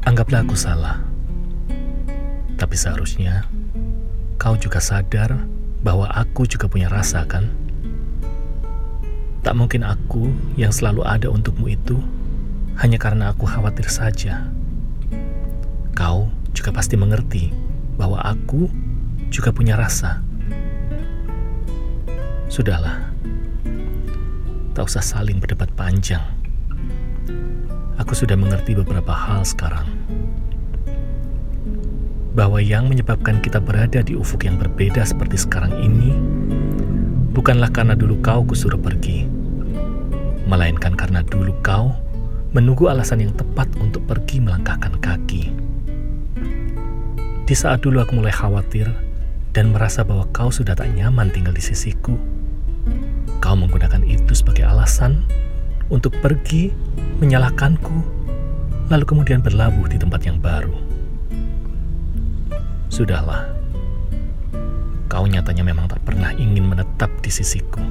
Anggaplah aku salah. Tapi seharusnya kau juga sadar bahwa aku juga punya rasa kan? Tak mungkin aku yang selalu ada untukmu itu hanya karena aku khawatir saja. Kau juga pasti mengerti bahwa aku juga punya rasa. Sudahlah, tak usah saling berdebat panjang. Aku sudah mengerti beberapa hal sekarang. Bahwa yang menyebabkan kita berada di ufuk yang berbeda seperti sekarang ini bukanlah karena dulu kau kusuruh pergi, melainkan karena dulu kau menunggu alasan yang tepat untuk pergi melangkahkan kaki. Di saat dulu aku mulai khawatir dan merasa bahwa kau sudah tak nyaman tinggal di sisiku, kau menggunakan itu sebagai alasan untuk pergi menyalahkanku, lalu kemudian berlabuh di tempat yang baru. Sudahlah, kau nyatanya memang tak pernah ingin menetap di sisiku.